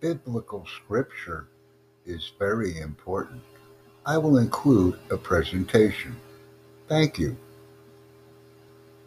biblical scripture is very important. I will include a presentation. Thank you.